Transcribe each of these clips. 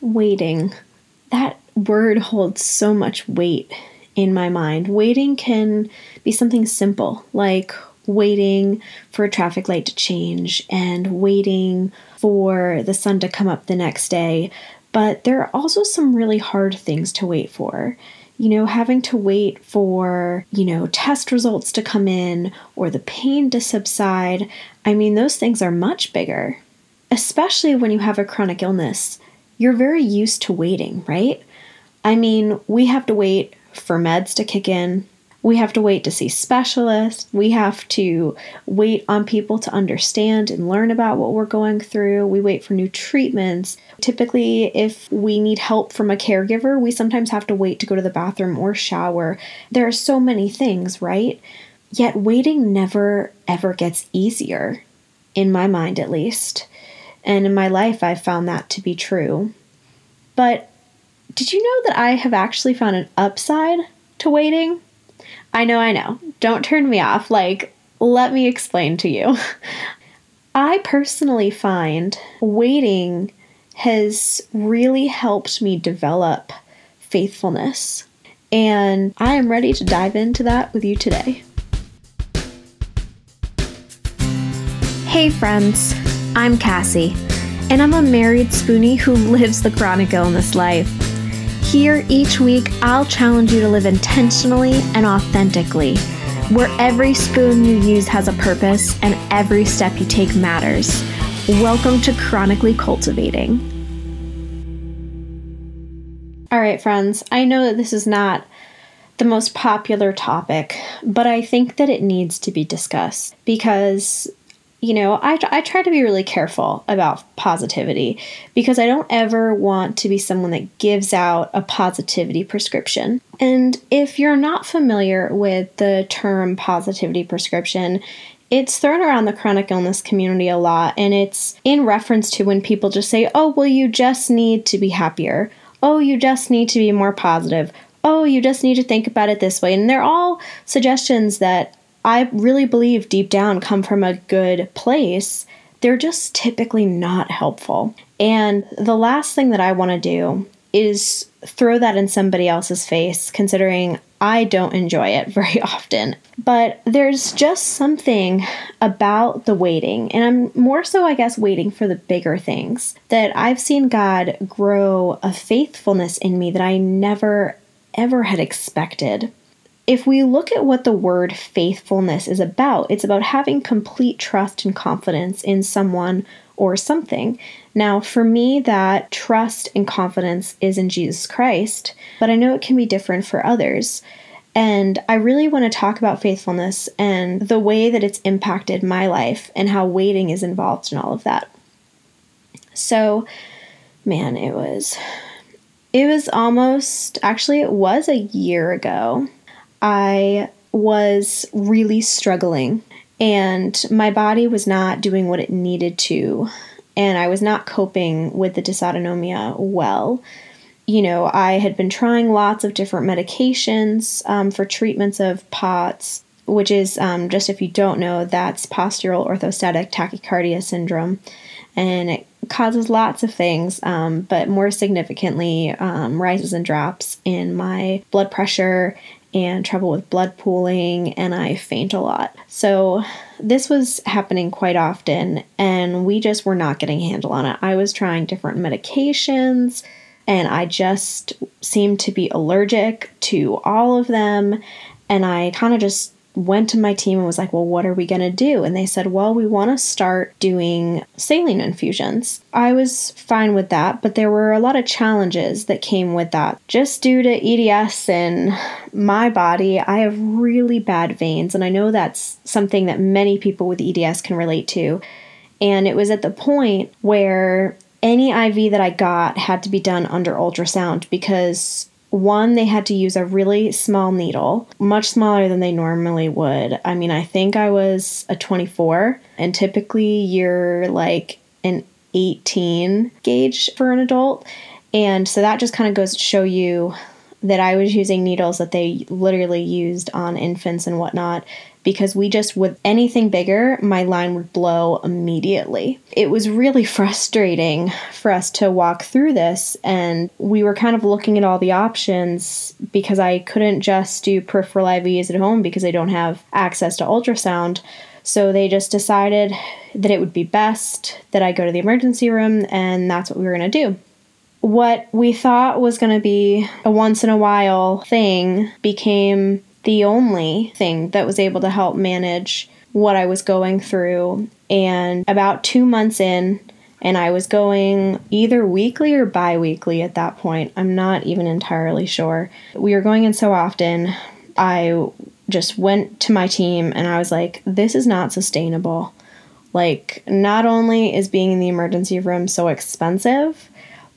Waiting. That word holds so much weight in my mind. Waiting can be something simple, like waiting for a traffic light to change and waiting for the sun to come up the next day. But there are also some really hard things to wait for. You know, having to wait for, you know, test results to come in or the pain to subside. I mean, those things are much bigger, especially when you have a chronic illness. You're very used to waiting, right? I mean, we have to wait for meds to kick in. We have to wait to see specialists. We have to wait on people to understand and learn about what we're going through. We wait for new treatments. Typically, if we need help from a caregiver, we sometimes have to wait to go to the bathroom or shower. There are so many things, right? Yet waiting never ever gets easier, in my mind at least. And in my life, I've found that to be true. But did you know that I have actually found an upside to waiting? I know, I know. Don't turn me off. Like, let me explain to you. I personally find waiting has really helped me develop faithfulness. And I am ready to dive into that with you today. Hey, friends, I'm Cassie, and I'm a married spoonie who lives the chronic illness life. Here, each week, I'll challenge you to live intentionally and authentically, where every spoon you use has a purpose and every step you take matters. Welcome to Chronically Cultivating. All right, friends, I know that this is not the most popular topic, but I think that it needs to be discussed because you know, I, I try to be really careful about positivity because I don't ever want to be someone that gives out a positivity prescription. And if you're not familiar with the term positivity prescription, it's thrown around the chronic illness community a lot, and it's in reference to when people just say, oh, well, you just need to be happier. Oh, you just need to be more positive. Oh, you just need to think about it this way. And they're all suggestions that I really believe deep down come from a good place, they're just typically not helpful. And the last thing that I want to do is throw that in somebody else's face, considering I don't enjoy it very often. But there's just something about the waiting, and I'm more so, I guess, waiting for the bigger things that I've seen God grow a faithfulness in me that I never, ever had expected if we look at what the word faithfulness is about, it's about having complete trust and confidence in someone or something. Now, for me, that trust and confidence is in Jesus Christ, but I know it can be different for others. And I really want to talk about faithfulness and the way that it's impacted my life and how waiting is involved in all of that. So, man, it was it was almost actually it was a year ago I was really struggling and my body was not doing what it needed to and I was not coping with the dysautonomia well. You know, I had been trying lots of different medications um, for treatments of POTS, which is um, just if you don't know, that's postural orthostatic tachycardia syndrome. And it causes lots of things, um, but more significantly, um, rises and drops in my blood pressure and trouble with blood pooling, and I faint a lot. So, this was happening quite often, and we just were not getting a handle on it. I was trying different medications, and I just seemed to be allergic to all of them, and I kind of just went to my team and was like, well, what are we going to do? And they said, well, we want to start doing saline infusions. I was fine with that, but there were a lot of challenges that came with that. Just due to EDS and my body, I have really bad veins, and I know that's something that many people with EDS can relate to. And it was at the point where any IV that I got had to be done under ultrasound because one, they had to use a really small needle, much smaller than they normally would. I mean, I think I was a 24, and typically you're like an 18 gauge for an adult. And so that just kind of goes to show you that I was using needles that they literally used on infants and whatnot because we just, with anything bigger, my line would blow immediately. It was really frustrating for us to walk through this, and we were kind of looking at all the options because I couldn't just do peripheral IVs at home because I don't have access to ultrasound. So they just decided that it would be best that I go to the emergency room, and that's what we were going to do what we thought was going to be a once in a while thing became the only thing that was able to help manage what I was going through. And about two months in, and I was going either weekly or bi weekly at that point. I'm not even entirely sure. We were going in so often. I just went to my team and I was like, this is not sustainable. Like, not only is being in the emergency room so expensive,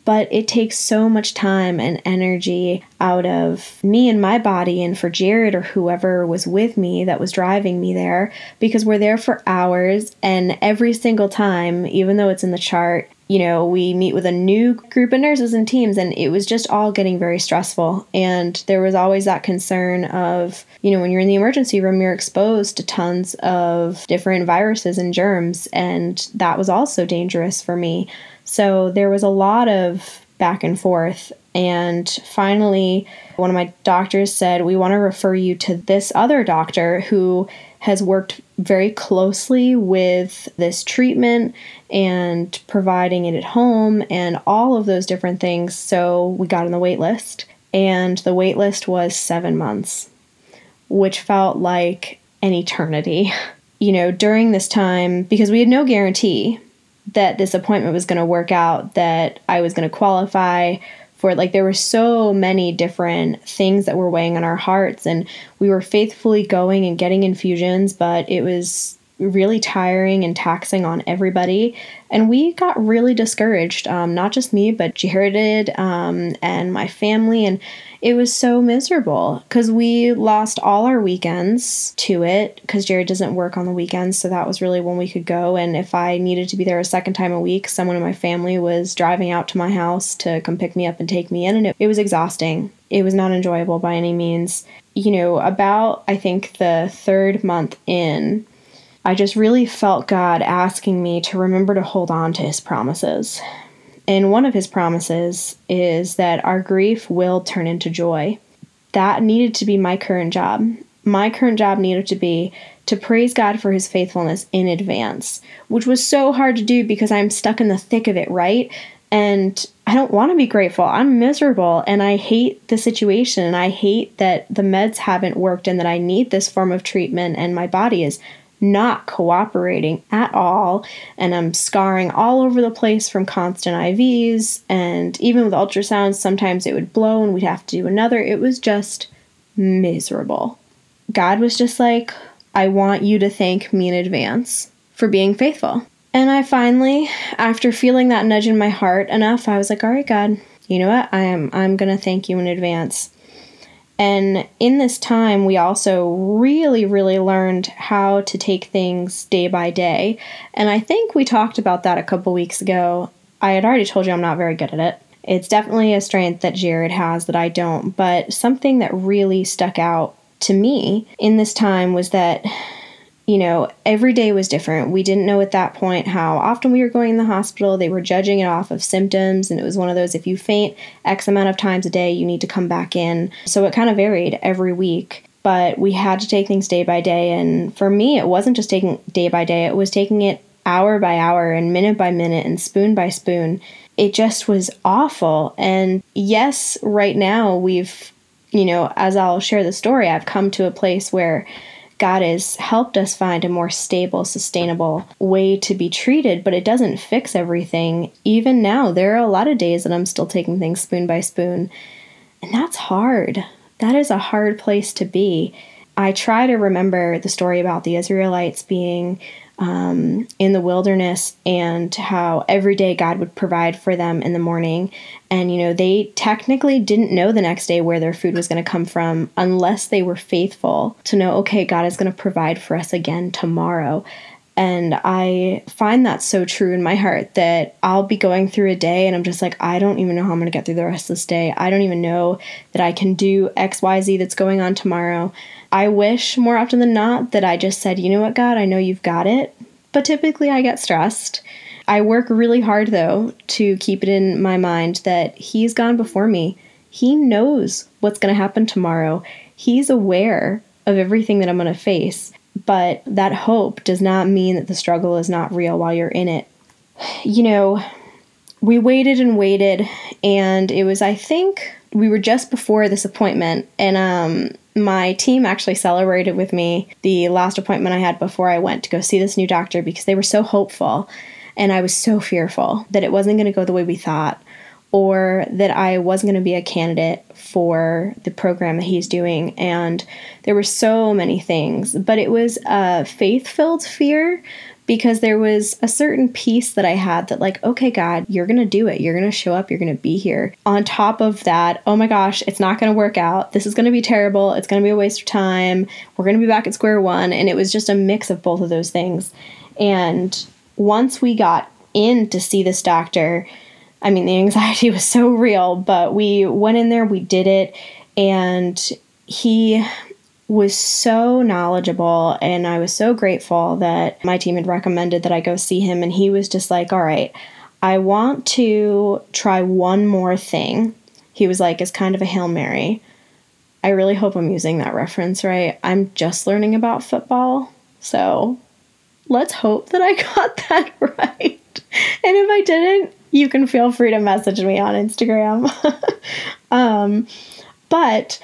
but it takes so much time and energy out of me and my body and for Jared or whoever was with me that was driving me there because we're there for hours and every single time even though it's in the chart you know we meet with a new group of nurses and teams and it was just all getting very stressful. And there was always that concern of you know when you're in the emergency room you're exposed to tons of different viruses and germs and that was also dangerous for me so there was a lot of back and forth. And finally, one of my doctors said, We want to refer you to this other doctor who has worked very closely with this treatment and providing it at home and all of those different things. So we got on the wait list, and the wait list was seven months, which felt like an eternity. You know, during this time, because we had no guarantee that this appointment was going to work out, that I was going to qualify for it. Like there were so many different things that were weighing on our hearts, and we were faithfully going and getting infusions, but it was really tiring and taxing on everybody. And we got really discouraged, um, not just me, but Jared um, and my family. And it was so miserable because we lost all our weekends to it because Jared doesn't work on the weekends. So that was really when we could go. And if I needed to be there a second time a week, someone in my family was driving out to my house to come pick me up and take me in. And it, it was exhausting. It was not enjoyable by any means. You know, about I think the third month in, I just really felt God asking me to remember to hold on to his promises. And one of his promises is that our grief will turn into joy. That needed to be my current job. My current job needed to be to praise God for his faithfulness in advance, which was so hard to do because I'm stuck in the thick of it, right? And I don't want to be grateful. I'm miserable and I hate the situation and I hate that the meds haven't worked and that I need this form of treatment and my body is not cooperating at all. And I'm scarring all over the place from constant IVs. And even with ultrasounds, sometimes it would blow and we'd have to do another. It was just miserable. God was just like, I want you to thank me in advance for being faithful. And I finally, after feeling that nudge in my heart enough, I was like, all right, God, you know what? I am I'm gonna thank you in advance. And in this time, we also really, really learned how to take things day by day. And I think we talked about that a couple weeks ago. I had already told you I'm not very good at it. It's definitely a strength that Jared has that I don't, but something that really stuck out to me in this time was that you know, every day was different. We didn't know at that point how often we were going in the hospital. They were judging it off of symptoms, and it was one of those if you faint X amount of times a day, you need to come back in. So it kind of varied every week. But we had to take things day by day. And for me, it wasn't just taking day by day, it was taking it hour by hour and minute by minute and spoon by spoon. It just was awful. And yes, right now we've, you know, as I'll share the story, I've come to a place where God has helped us find a more stable, sustainable way to be treated, but it doesn't fix everything. Even now, there are a lot of days that I'm still taking things spoon by spoon, and that's hard. That is a hard place to be. I try to remember the story about the Israelites being um, in the wilderness and how every day God would provide for them in the morning. And, you know, they technically didn't know the next day where their food was going to come from unless they were faithful to know, okay, God is going to provide for us again tomorrow. And I find that so true in my heart that I'll be going through a day and I'm just like, I don't even know how I'm going to get through the rest of this day. I don't even know that I can do XYZ that's going on tomorrow. I wish more often than not that I just said, you know what, God, I know you've got it. But typically I get stressed. I work really hard though to keep it in my mind that He's gone before me. He knows what's going to happen tomorrow. He's aware of everything that I'm going to face. But that hope does not mean that the struggle is not real while you're in it. You know, we waited and waited, and it was, I think, we were just before this appointment, and um, my team actually celebrated with me the last appointment I had before I went to go see this new doctor because they were so hopeful, and I was so fearful that it wasn't going to go the way we thought or that I wasn't going to be a candidate for the program that he's doing. And there were so many things, but it was a faith filled fear because there was a certain peace that I had that, like, okay, God, you're going to do it. You're going to show up. You're going to be here. On top of that, oh my gosh, it's not going to work out. This is going to be terrible. It's going to be a waste of time. We're going to be back at square one. And it was just a mix of both of those things. And once we got in to see this doctor, I mean, the anxiety was so real, but we went in there, we did it, and he was so knowledgeable and I was so grateful that my team had recommended that I go see him and he was just like, "All right, I want to try one more thing." He was like, "It's kind of a Hail Mary." I really hope I'm using that reference right. I'm just learning about football. So, let's hope that I got that right. And if I didn't, you can feel free to message me on Instagram. um, but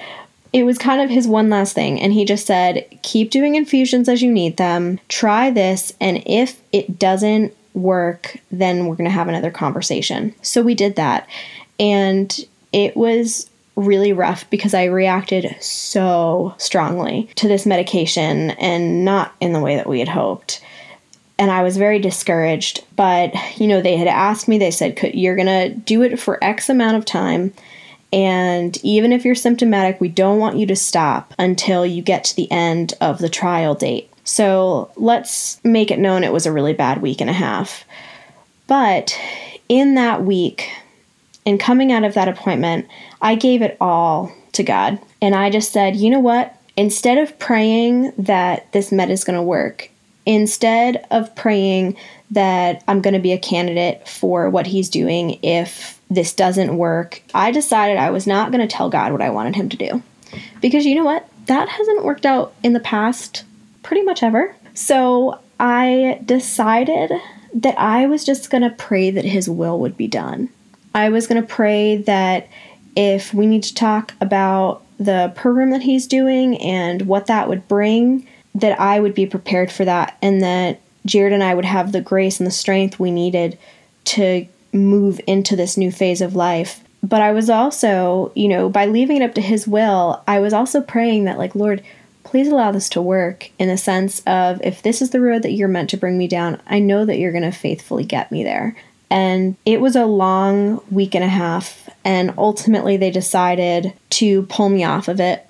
it was kind of his one last thing. And he just said, keep doing infusions as you need them, try this, and if it doesn't work, then we're going to have another conversation. So we did that. And it was really rough because I reacted so strongly to this medication and not in the way that we had hoped and I was very discouraged. But, you know, they had asked me, they said, You're going to do it for X amount of time. And even if you're symptomatic, we don't want you to stop until you get to the end of the trial date. So let's make it known it was a really bad week and a half. But in that week, and coming out of that appointment, I gave it all to God. And I just said, you know what? Instead of praying that this med is going to work, instead of praying that I'm going to be a candidate for what he's doing if this doesn't work, I decided I was not going to tell God what I wanted him to do. Because you know what? That hasn't worked out in the past pretty much ever. So I decided that I was just going to pray that his will would be done. I was going to pray that if we need to talk about the program that he's doing and what that would bring, that I would be prepared for that and that Jared and I would have the grace and the strength we needed to move into this new phase of life. But I was also, you know, by leaving it up to his will, I was also praying that, like, Lord, please allow this to work in the sense of if this is the road that you're meant to bring me down, I know that you're going to faithfully get me there. And it was a long week and a half, and ultimately they decided to pull me off of it.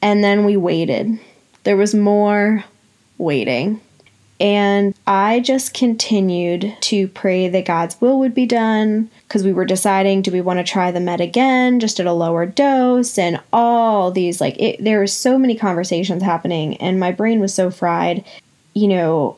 And then we waited there was more waiting. And I just continued to pray that God's will would be done because we were deciding do we want to try the med again just at a lower dose and all these like it, there were so many conversations happening and my brain was so fried. You know,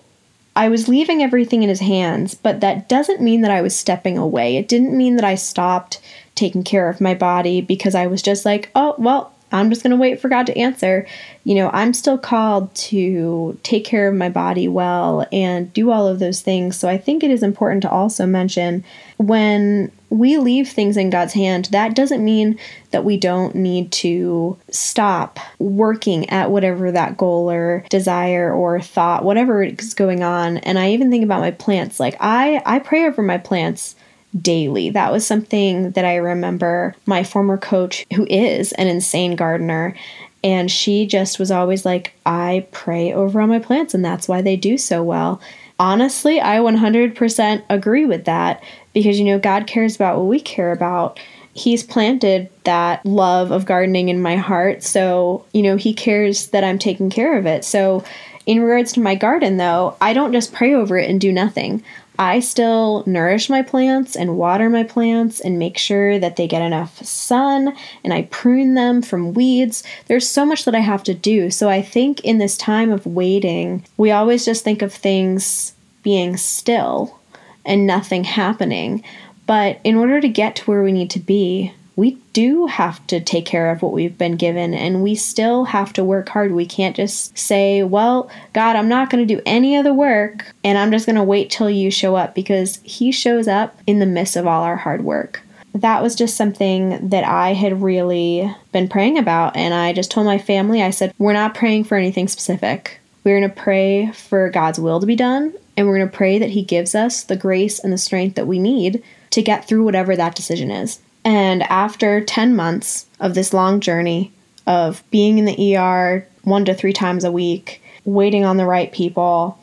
I was leaving everything in his hands, but that doesn't mean that I was stepping away. It didn't mean that I stopped taking care of my body because I was just like, oh, well, I'm just going to wait for God to answer. You know, I'm still called to take care of my body well and do all of those things. So I think it is important to also mention when we leave things in God's hand, that doesn't mean that we don't need to stop working at whatever that goal or desire or thought, whatever is going on. And I even think about my plants. Like I I pray over my plants daily. That was something that I remember my former coach, who is an insane gardener, and she just was always like, I pray over all my plants, and that's why they do so well. Honestly, I 100% agree with that because, you know, God cares about what we care about. He's planted that love of gardening in my heart. So, you know, He cares that I'm taking care of it. So, In regards to my garden, though, I don't just pray over it and do nothing. I still nourish my plants and water my plants and make sure that they get enough sun and I prune them from weeds. There's so much that I have to do. So I think in this time of waiting, we always just think of things being still and nothing happening. But in order to get to where we need to be, we do have to take care of what we've been given and we still have to work hard. We can't just say, Well, God, I'm not going to do any of the work and I'm just going to wait till you show up because He shows up in the midst of all our hard work. That was just something that I had really been praying about. And I just told my family, I said, We're not praying for anything specific. We're going to pray for God's will to be done, and we're going to pray that He gives us the grace and the strength that we need to get through whatever that decision is. And after 10 months of this long journey of being in the ER one to three times a week, waiting on the right people,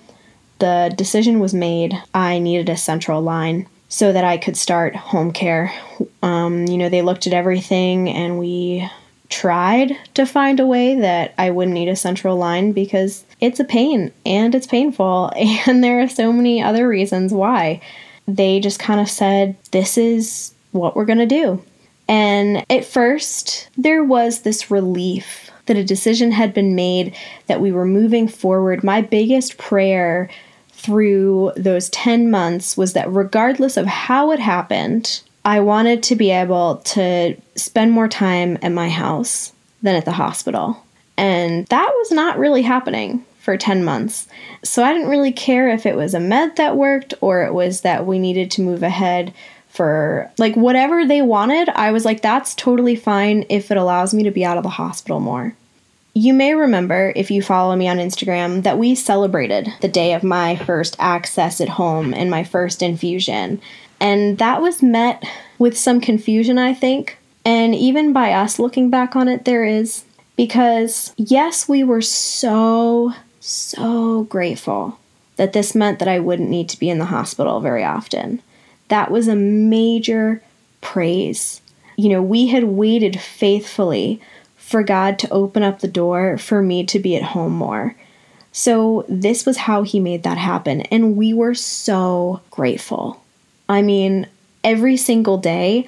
the decision was made I needed a central line so that I could start home care. Um, you know, they looked at everything and we tried to find a way that I wouldn't need a central line because it's a pain and it's painful, and there are so many other reasons why. They just kind of said, This is what we're going to do. And at first, there was this relief that a decision had been made, that we were moving forward. My biggest prayer through those 10 months was that regardless of how it happened, I wanted to be able to spend more time at my house than at the hospital. And that was not really happening for 10 months. So I didn't really care if it was a med that worked or it was that we needed to move ahead for like whatever they wanted. I was like, that's totally fine if it allows me to be out of the hospital more. You may remember, if you follow me on Instagram, that we celebrated the day of my first access at home and my first infusion. And that was met with some confusion, I think. And even by us looking back on it, there is. Because, yes, we were so, so grateful that this meant that I wouldn't need to be in the hospital very often. That was a major praise. You know, we had waited faithfully for God to open up the door for me to be at home more. So, this was how He made that happen. And we were so grateful. I mean, every single day,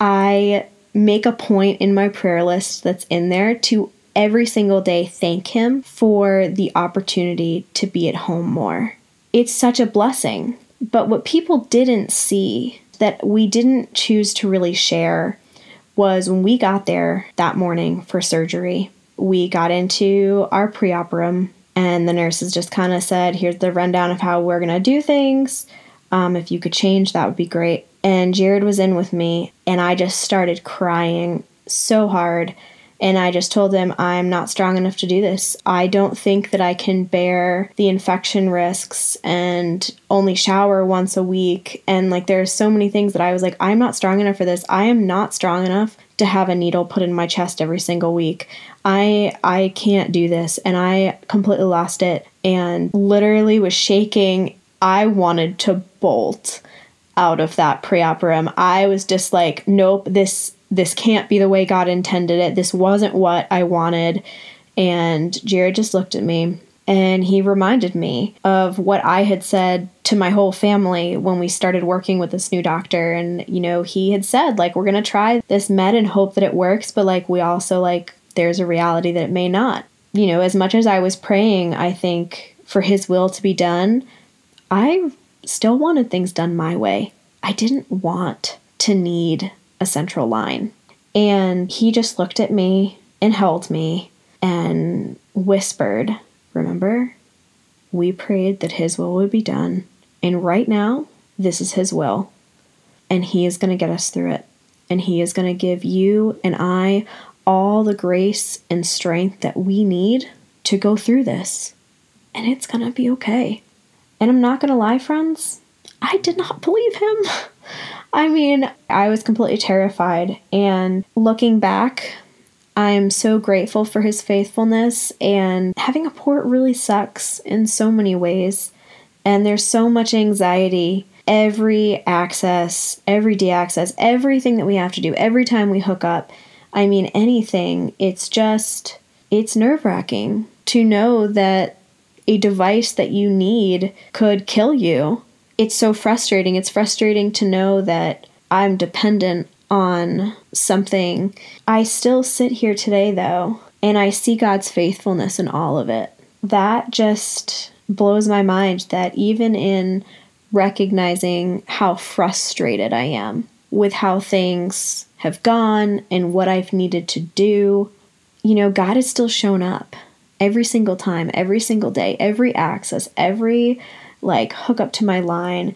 I make a point in my prayer list that's in there to every single day thank Him for the opportunity to be at home more. It's such a blessing. But what people didn't see, that we didn't choose to really share, was when we got there that morning for surgery. We got into our pre op room, and the nurses just kind of said, Here's the rundown of how we're going to do things. Um, if you could change, that would be great. And Jared was in with me, and I just started crying so hard. And I just told him, I'm not strong enough to do this. I don't think that I can bear the infection risks and only shower once a week. And like, there's so many things that I was like, I'm not strong enough for this. I am not strong enough to have a needle put in my chest every single week. I I can't do this and I completely lost it and literally was shaking I wanted to bolt out of that pre-op room. I was just like, nope, this this can't be the way God intended it. This wasn't what I wanted. And Jared just looked at me and he reminded me of what I had said to my whole family when we started working with this new doctor. And, you know, he had said, like, we're going to try this med and hope that it works, but, like, we also, like, there's a reality that it may not. You know, as much as I was praying, I think, for his will to be done, I still wanted things done my way. I didn't want to need a central line. And he just looked at me and held me and whispered, Remember, we prayed that his will would be done. And right now, this is his will. And he is going to get us through it. And he is going to give you and I all the grace and strength that we need to go through this. And it's going to be okay. And I'm not going to lie, friends, I did not believe him. I mean, I was completely terrified. And looking back, I'm so grateful for his faithfulness. And having a port really sucks in so many ways. And there's so much anxiety. Every access, every de-access, everything that we have to do, every time we hook up. I mean, anything. It's just, it's nerve wracking to know that a device that you need could kill you. It's so frustrating. It's frustrating to know that I'm dependent on something. I still sit here today, though, and I see God's faithfulness in all of it. That just blows my mind that even in recognizing how frustrated I am with how things have gone and what I've needed to do, you know, God has still shown up every single time, every single day, every access, every like hook up to my line,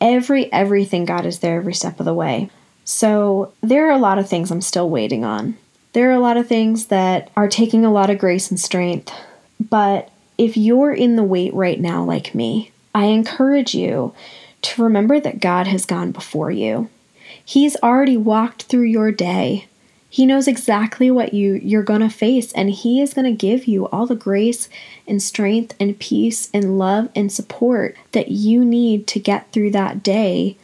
every everything God is there every step of the way. So there are a lot of things I'm still waiting on. There are a lot of things that are taking a lot of grace and strength. But if you're in the wait right now, like me, I encourage you to remember that God has gone before you. He's already walked through your day. He knows exactly what you you're going to face and he is going to give you all the grace and strength and peace and love and support that you need to get through that day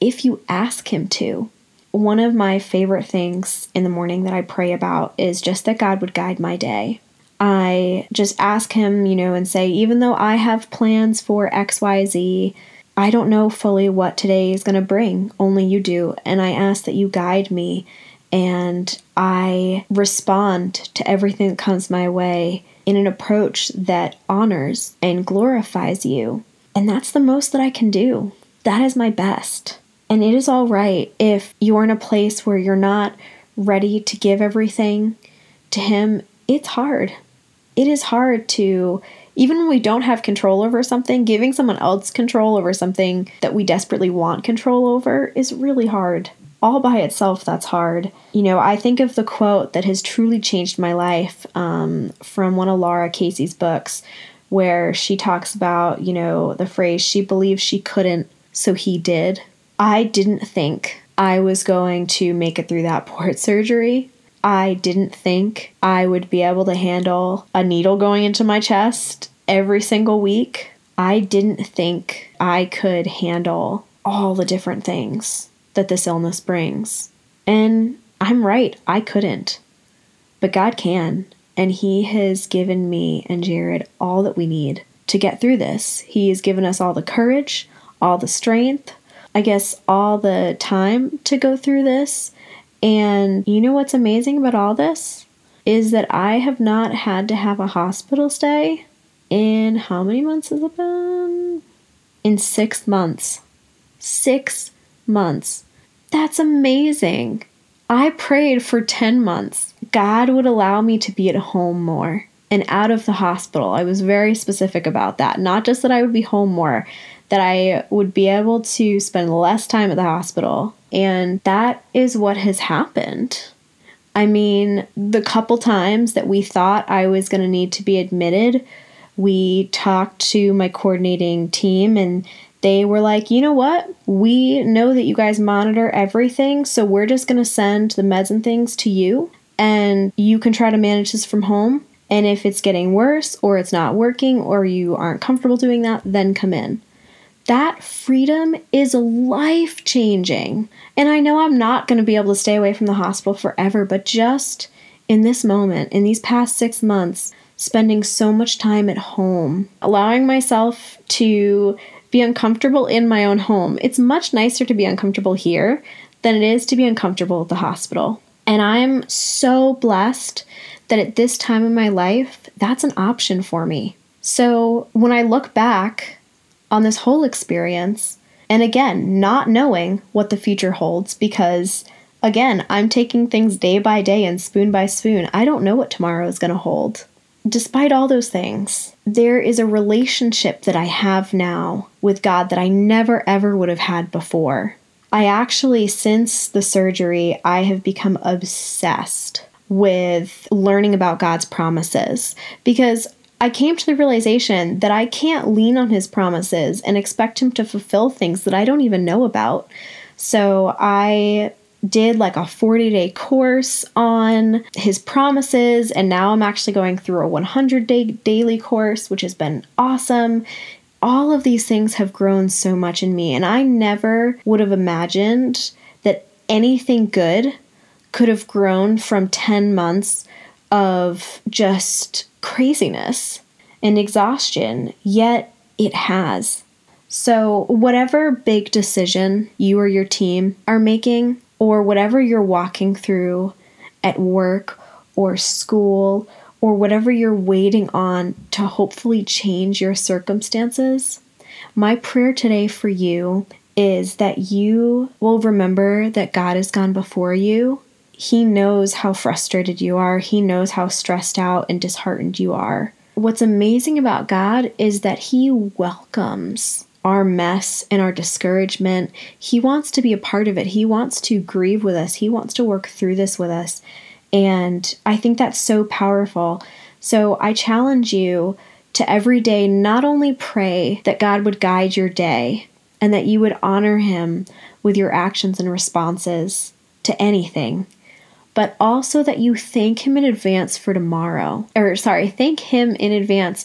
if you ask him to. One of my favorite things in the morning that I pray about is just that God would guide my day. I just ask him, you know, and say, even though I have plans for XYZ, I don't know fully what today is going to bring. Only you do. And I ask that you guide me and I respond to everything that comes my way in an approach that honors and glorifies you. And that's the most that I can do. That is my best. And it is all right if you're in a place where you're not ready to give everything to Him. It's hard. It is hard to, even when we don't have control over something, giving someone else control over something that we desperately want control over is really hard all by itself, that's hard. You know, I think of the quote that has truly changed my life um, from one of Lara Casey's books, where she talks about, you know, the phrase, she believes she couldn't, so he did. I didn't think I was going to make it through that port surgery. I didn't think I would be able to handle a needle going into my chest every single week. I didn't think I could handle all the different things that this illness brings. And I'm right, I couldn't. But God can, and He has given me and Jared all that we need to get through this. He has given us all the courage, all the strength, I guess all the time to go through this. And you know what's amazing about all this? Is that I have not had to have a hospital stay in how many months has it been? In six months. Six months. That's amazing. I prayed for 10 months. God would allow me to be at home more and out of the hospital. I was very specific about that. Not just that I would be home more, that I would be able to spend less time at the hospital. And that is what has happened. I mean, the couple times that we thought I was going to need to be admitted, we talked to my coordinating team and they were like, you know what? We know that you guys monitor everything, so we're just going to send the meds and things to you, and you can try to manage this from home. And if it's getting worse, or it's not working, or you aren't comfortable doing that, then come in. That freedom is life changing. And I know I'm not going to be able to stay away from the hospital forever, but just in this moment, in these past six months, spending so much time at home, allowing myself to be uncomfortable in my own home. It's much nicer to be uncomfortable here than it is to be uncomfortable at the hospital. And I'm so blessed that at this time in my life, that's an option for me. So when I look back on this whole experience, and again, not knowing what the future holds, because again, I'm taking things day by day and spoon by spoon, I don't know what tomorrow is going to hold despite all those things, there is a relationship that I have now with God that I never ever would have had before. I actually, since the surgery, I have become obsessed with learning about God's promises because I came to the realization that I can't lean on His promises and expect Him to fulfill things that I don't even know about. So I did like a 40 day course on his promises, and now I'm actually going through a 100 day daily course, which has been awesome. All of these things have grown so much in me, and I never would have imagined that anything good could have grown from 10 months of just craziness. and exhaustion, yet it has. So, whatever big decision you or your team are making, or whatever you're walking through at work or school, or whatever you're waiting on to hopefully change your circumstances, my prayer today for you is that you will remember that God has gone before you. He knows how frustrated you are, He knows how stressed out and disheartened you are. What's amazing about God is that He welcomes our mess and our discouragement. He wants to be a part of it. He wants to grieve with us. He wants to work through this with us. And I think that's so powerful. So I challenge you to every day not only pray that God would guide your day and that you would honor Him with your actions and responses to anything, but also that you thank Him in advance for tomorrow. Or, sorry, thank Him in advance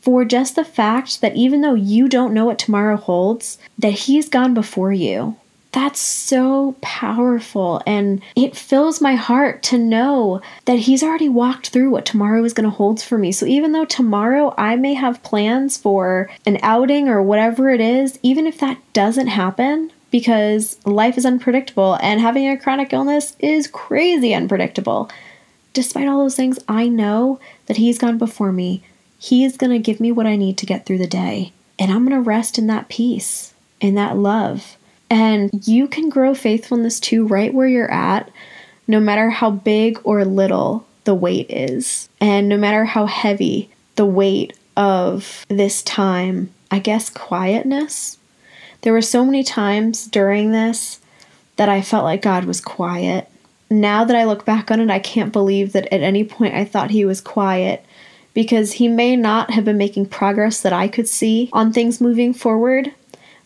for just the fact that even though you don't know what tomorrow holds, that He's gone before you. That's so powerful. And it fills my heart to know that He's already walked through what tomorrow is going to hold for me. So even though tomorrow I may have plans for an outing or whatever it is, even if that doesn't happen, because life is unpredictable and having a chronic illness is crazy unpredictable. Despite all those things, I know that He's gone before me. He is going to give me what I need to get through the day. And I'm going to rest in that peace, in that love. And you can grow faithfulness too right where you're at, no matter how big or little the weight is, and no matter how heavy the weight of this time, I guess, quietness. There were so many times during this that I felt like God was quiet. Now that I look back on it, I can't believe that at any point I thought He was quiet because He may not have been making progress that I could see on things moving forward,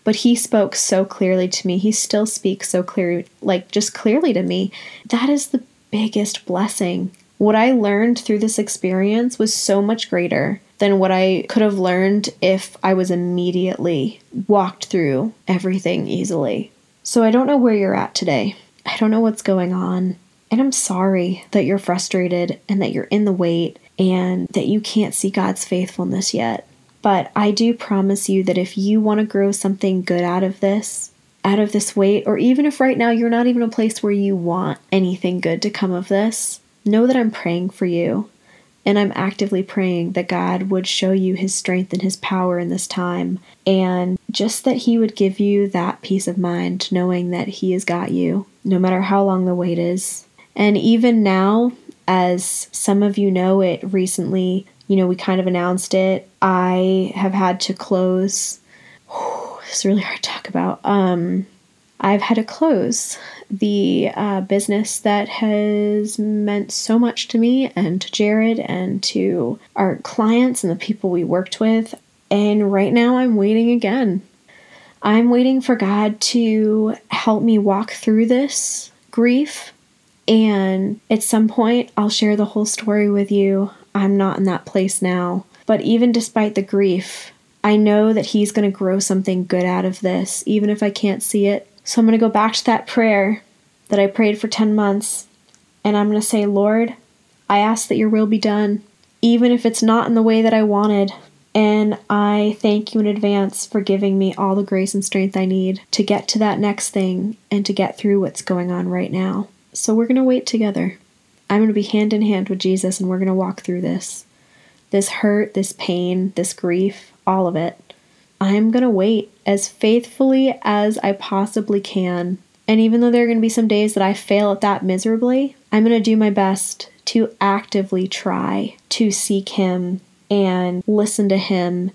but he spoke so clearly to me. He still speaks so clearly, like just clearly to me. That is the biggest blessing. What I learned through this experience was so much greater than what I could have learned if I was immediately walked through everything easily. So I don't know where you're at today. I don't know what's going on. And I'm sorry that you're frustrated and that you're in the wait and that you can't see God's faithfulness yet. But I do promise you that if you want to grow something good out of this, out of this wait, or even if right now you're not even a place where you want anything good to come of this, know that I'm praying for you. And I'm actively praying that God would show you his strength and his power in this time. And just that he would give you that peace of mind, knowing that he has got you, no matter how long the wait is. And even now, as some of you know, it recently you know, we kind of announced it. I have had to close. it's really hard to talk about. Um, I've had to close the uh, business that has meant so much to me and to Jared and to our clients and the people we worked with. And right now I'm waiting again. I'm waiting for God to help me walk through this grief. And at some point, I'll share the whole story with you. I'm not in that place now. But even despite the grief, I know that He's going to grow something good out of this, even if I can't see it. So I'm going to go back to that prayer that I prayed for 10 months, and I'm going to say, Lord, I ask that your will be done, even if it's not in the way that I wanted. And I thank you in advance for giving me all the grace and strength I need to get to that next thing and to get through what's going on right now. So we're going to wait together. I'm going to be hand in hand with Jesus and we're going to walk through this. This hurt, this pain, this grief, all of it. I'm going to wait as faithfully as I possibly can. And even though there are going to be some days that I fail at that miserably, I'm going to do my best to actively try to seek Him and listen to Him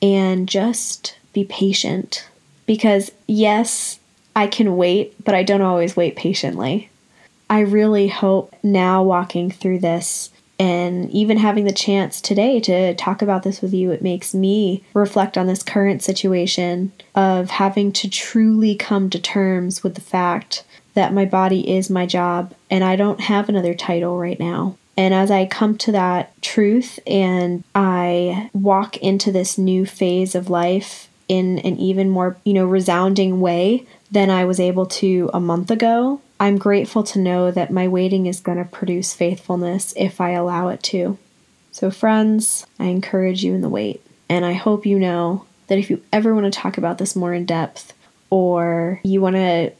and just be patient. Because, yes, I can wait, but I don't always wait patiently. I really hope now walking through this and even having the chance today to talk about this with you, it makes me reflect on this current situation of having to truly come to terms with the fact that my body is my job and I don't have another title right now. And as I come to that truth and I walk into this new phase of life in an even more, you know, resounding way than I was able to a month ago, I'm grateful to know that my waiting is going to produce faithfulness if I allow it to. So, friends, I encourage you in the wait. And I hope you know that if you ever want to talk about this more in depth or you want to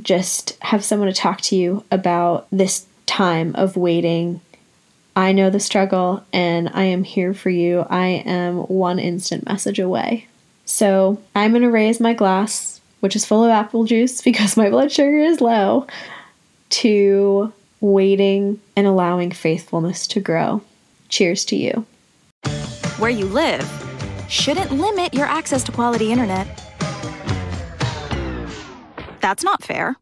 just have someone to talk to you about this time of waiting, I know the struggle and I am here for you. I am one instant message away. So I'm going to raise my glass, which is full of apple juice because my blood sugar is low, to waiting and allowing faithfulness to grow. Cheers to you. Where you live shouldn't limit your access to quality internet. That's not fair.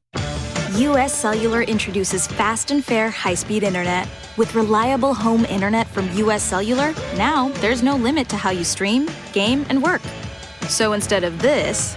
US Cellular introduces fast and fair high speed internet. With reliable home internet from US Cellular, now there's no limit to how you stream, game, and work. So instead of this,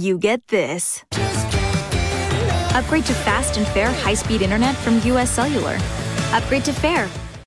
you get this. Upgrade to fast and fair high speed internet from US Cellular. Upgrade to fair